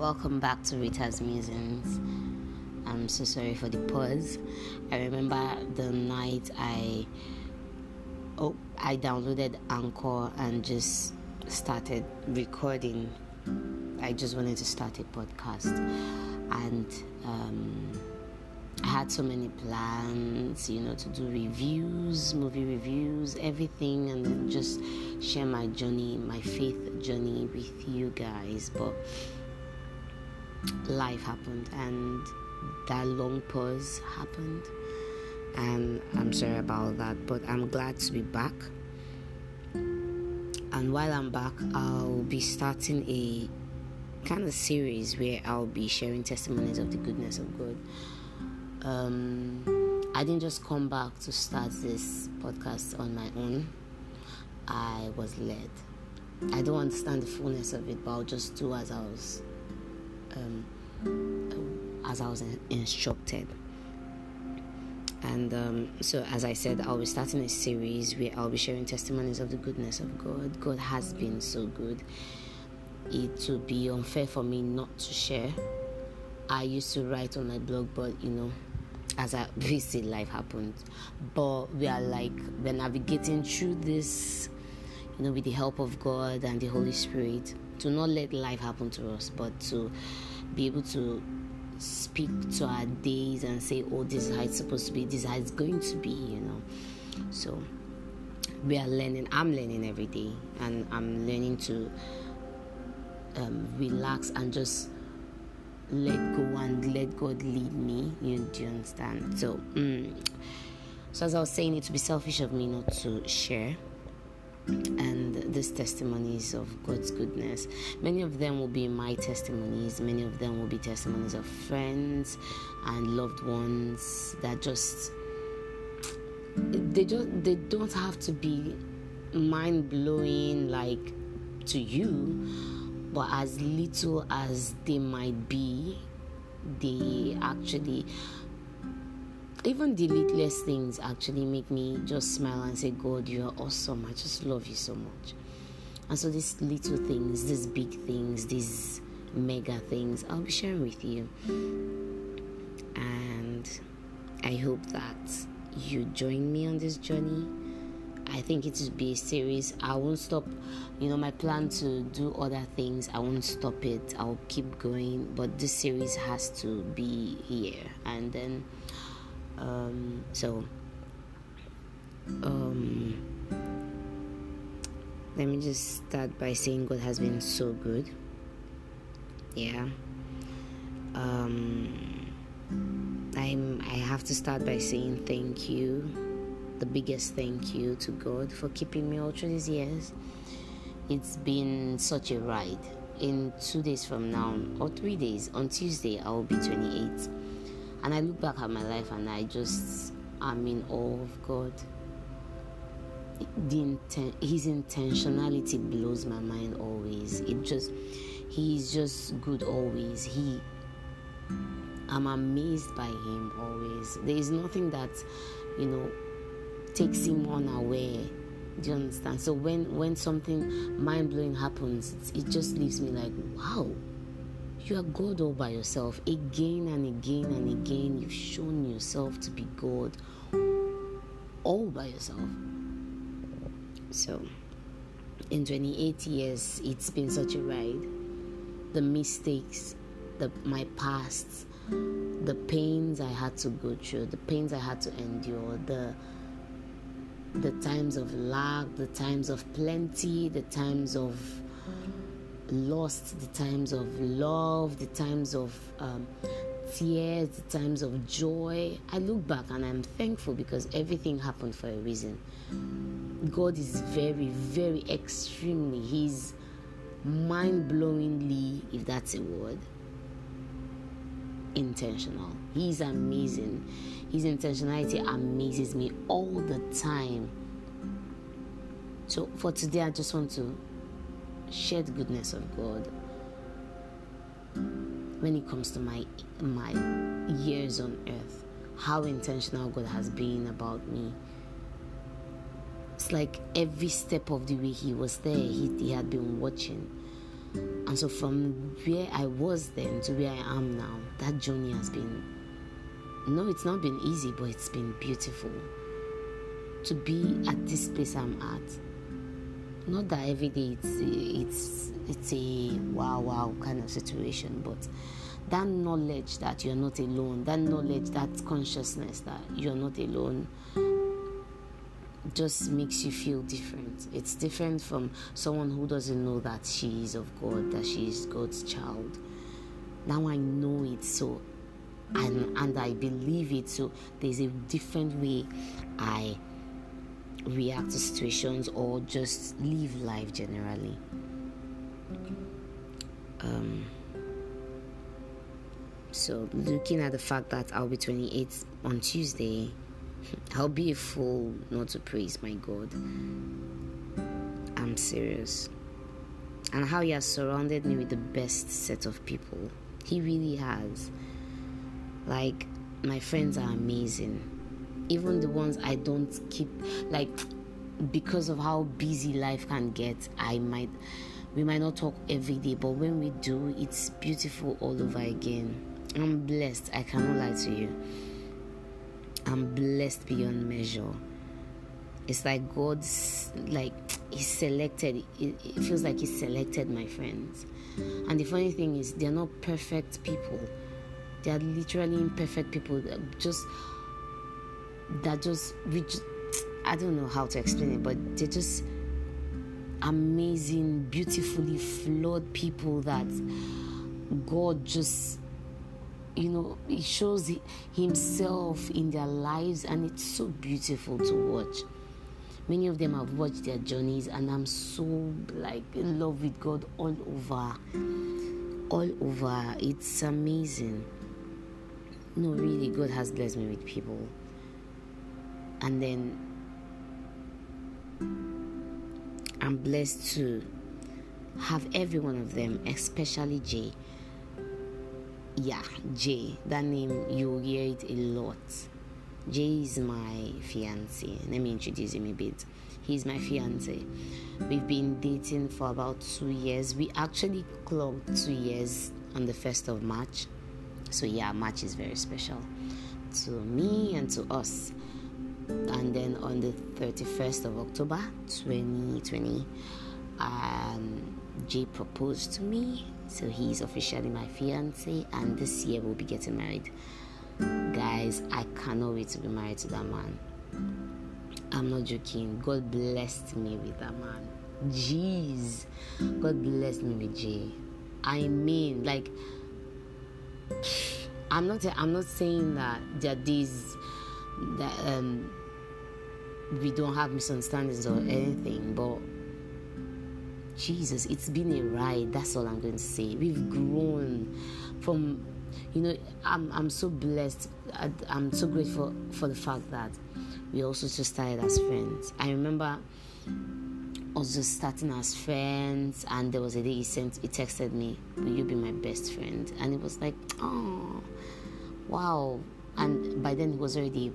welcome back to Rita's Musings. I'm so sorry for the pause. I remember the night I oh I downloaded Anchor and just started recording. I just wanted to start a podcast, and um, I had so many plans, you know, to do reviews, movie reviews, everything, and just share my journey, my faith journey with you guys. But life happened, and that long pause happened, and I'm sorry about that. But I'm glad to be back. And while I'm back, I'll be starting a kind of series where I'll be sharing testimonies of the goodness of God um, I didn't just come back to start this podcast on my own. I was led. I don't understand the fullness of it, but I'll just do as I was, um, as I was instructed. And um, so, as I said, I'll be starting a series where I'll be sharing testimonies of the goodness of God. God has been so good. It would be unfair for me not to share. I used to write on my blog, but you know, as a busy life happened. But we are like we're navigating through this, you know, with the help of God and the Holy Spirit to not let life happen to us, but to be able to speak to our days and say, Oh, this is how it's supposed to be, this is how it's going to be, you know. So we are learning, I'm learning every day, and I'm learning to um, relax and just let go and let God lead me. You do you understand? So, mm, so as I was saying, it would be selfish of me not to share. And these testimonies of God's goodness, many of them will be my testimonies. Many of them will be testimonies of friends and loved ones that just they just they don't have to be mind blowing like to you but as little as they might be, they actually even the littlest things actually make me just smile and say, God, you are awesome. I just love you so much. And so these little things, these big things, these mega things, I'll be sharing with you. And I hope that you join me on this journey I think it will be a series. I won't stop. You know, my plan to do other things, I won't stop it. I'll keep going. But this series has to be here. And then, um, so, um, let me just start by saying God has been so good. Yeah. Um, I'm. I have to start by saying thank you the biggest thank you to God for keeping me all through these years. It's been such a ride. In two days from now, or three days, on Tuesday, I will be 28. And I look back at my life and I just am in awe of God. The inten- his intentionality blows my mind always. It just, he's just good always. He, I'm amazed by him always. There is nothing that, you know, takes him unaware. Do you understand? So when when something mind blowing happens, it just leaves me like, wow, you are God all by yourself. Again and again and again, you've shown yourself to be God all by yourself. So, in 28 years, it's been such a ride. The mistakes, the my past, the pains I had to go through, the pains I had to endure, the the times of lack, the times of plenty, the times of lost, the times of love, the times of um, tears, the times of joy. I look back and I'm thankful because everything happened for a reason. God is very, very extremely, He's mind blowingly, if that's a word, intentional. He's amazing. His intentionality amazes me all the time. So for today, I just want to share the goodness of God when it comes to my my years on earth. How intentional God has been about me. It's like every step of the way He was there. He, he had been watching. And so from where I was then to where I am now, that journey has been no, it's not been easy, but it's been beautiful. To be at this place I'm at. Not that every day it's it's it's a wow wow kind of situation, but that knowledge that you're not alone, that knowledge, that consciousness that you're not alone just makes you feel different. It's different from someone who doesn't know that she is of God, that she is God's child. Now I know it so and and I believe it so there's a different way I react to situations or just live life generally. Um so looking at the fact that I'll be 28 on Tuesday I'll be a fool not to praise my God. I'm serious. And how He has surrounded me with the best set of people. He really has. Like, my friends are amazing. Even the ones I don't keep, like, because of how busy life can get, I might, we might not talk every day, but when we do, it's beautiful all over again. I'm blessed, I cannot lie to you. I'm blessed beyond measure. It's like God's like He selected. It, it feels like He selected my friends. And the funny thing is, they're not perfect people. They are literally imperfect people. Just that just which I don't know how to explain it, but they're just amazing, beautifully flawed people that God just you know, he shows himself in their lives, and it's so beautiful to watch. Many of them have watched their journeys, and I'm so like in love with God all over, all over. It's amazing. No, really, God has blessed me with people, and then I'm blessed to have every one of them, especially Jay yeah, Jay. That name you hear it a lot. Jay is my fiance. Let me introduce him a bit. He's my fiance. We've been dating for about two years. We actually clocked two years on the first of March. So yeah, March is very special to me and to us. And then on the 31st of October 2020, um, Jay proposed to me so he's officially my fiance, and this year we'll be getting married. Guys, I cannot wait to be married to that man. I'm not joking. God blessed me with that man. Jeez, God blessed me with Jay. I mean, like, I'm not. I'm not saying that there are days that um, we don't have misunderstandings or anything, but Jesus, it's been a ride. That's all I'm going to say. We've grown from, you know, I'm, I'm so blessed. I, I'm so grateful for the fact that we also just started as friends. I remember us just starting as friends, and there was a day he sent, he texted me, "Will you be my best friend?" And it was like, oh, wow. And by then he was already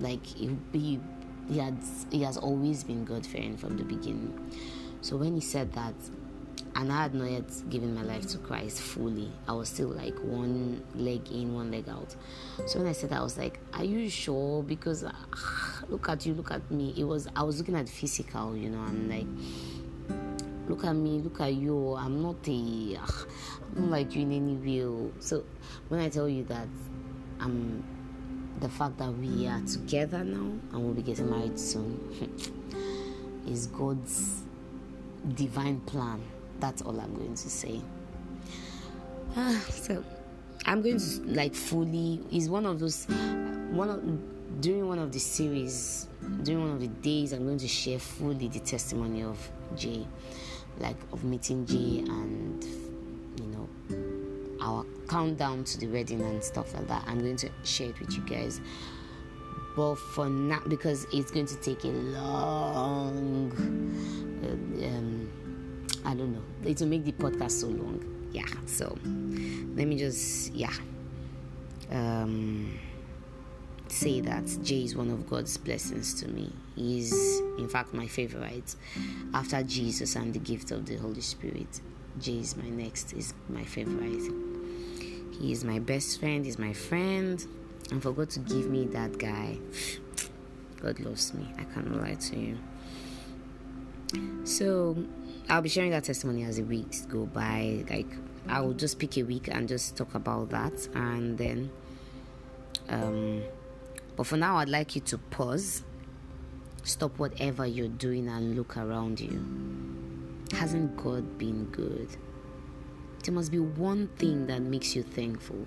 like he he, he had he has always been God fearing from the beginning. So when he said that, and I had not yet given my life to Christ fully, I was still like one leg in, one leg out. So when I said that, I was like, "Are you sure?" Because uh, look at you, look at me. It was I was looking at physical, you know, and like look at me, look at you. I'm not a, I'm not like you in any way. So when I tell you that I'm, the fact that we are together now and we'll be getting married soon is God's divine plan. That's all I'm going to say. Uh, so I'm going to like fully is one of those one of during one of the series during one of the days I'm going to share fully the testimony of Jay, like of meeting Jay and you know countdown to the wedding and stuff like that. I'm going to share it with you guys. But for now, because it's going to take a long um, I don't know. It will make the podcast so long. Yeah. So let me just yeah. Um, say that Jay is one of God's blessings to me. He's in fact my favorite after Jesus and the gift of the Holy Spirit. Jay is my next, is my favorite. He is my best friend, he's my friend, and for God to give me that guy, God loves me. I cannot lie to you. So I'll be sharing that testimony as the weeks go by. Like I will just pick a week and just talk about that, and then. Um, but for now, I'd like you to pause, stop whatever you're doing, and look around you. Hasn't God been good? There must be one thing that makes you thankful,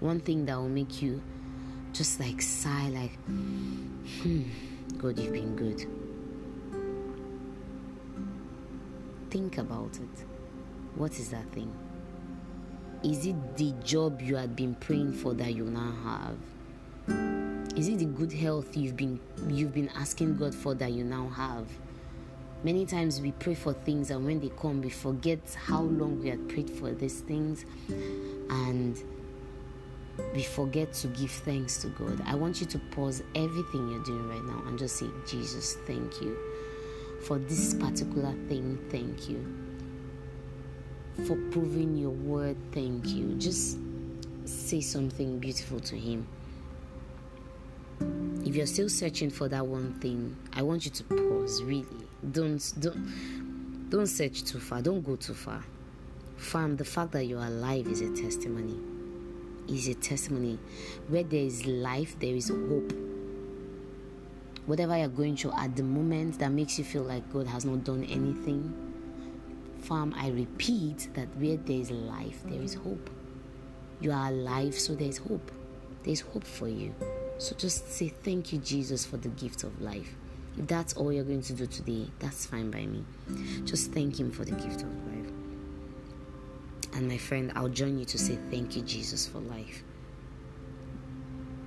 one thing that will make you just like sigh, like, hmm, God, you've been good. Think about it. What is that thing? Is it the job you had been praying for that you now have? Is it the good health you've been you've been asking God for that you now have? Many times we pray for things and when they come we forget how long we had prayed for these things and we forget to give thanks to God. I want you to pause everything you're doing right now and just say, Jesus, thank you. For this particular thing, thank you. For proving your word, thank you. Just say something beautiful to Him. If you're still searching for that one thing, I want you to pause, really. Don't don't don't search too far. Don't go too far. Fam, the fact that you're alive is a testimony is a testimony. Where there is life, there is hope. Whatever you're going through at the moment that makes you feel like God has not done anything, fam, I repeat that where there is life, there is hope. You are alive, so there's hope. There's hope for you. So just say thank you, Jesus, for the gift of life. If that's all you're going to do today, that's fine by me. Just thank Him for the gift of life. And my friend, I'll join you to say thank you, Jesus, for life.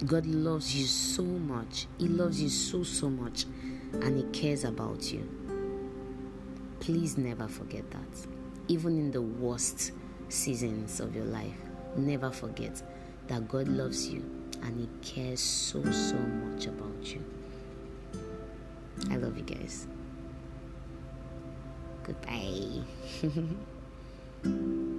God loves you so much. He loves you so, so much. And He cares about you. Please never forget that. Even in the worst seasons of your life, never forget that God loves you and He cares so, so much about you. I love you guys. Goodbye.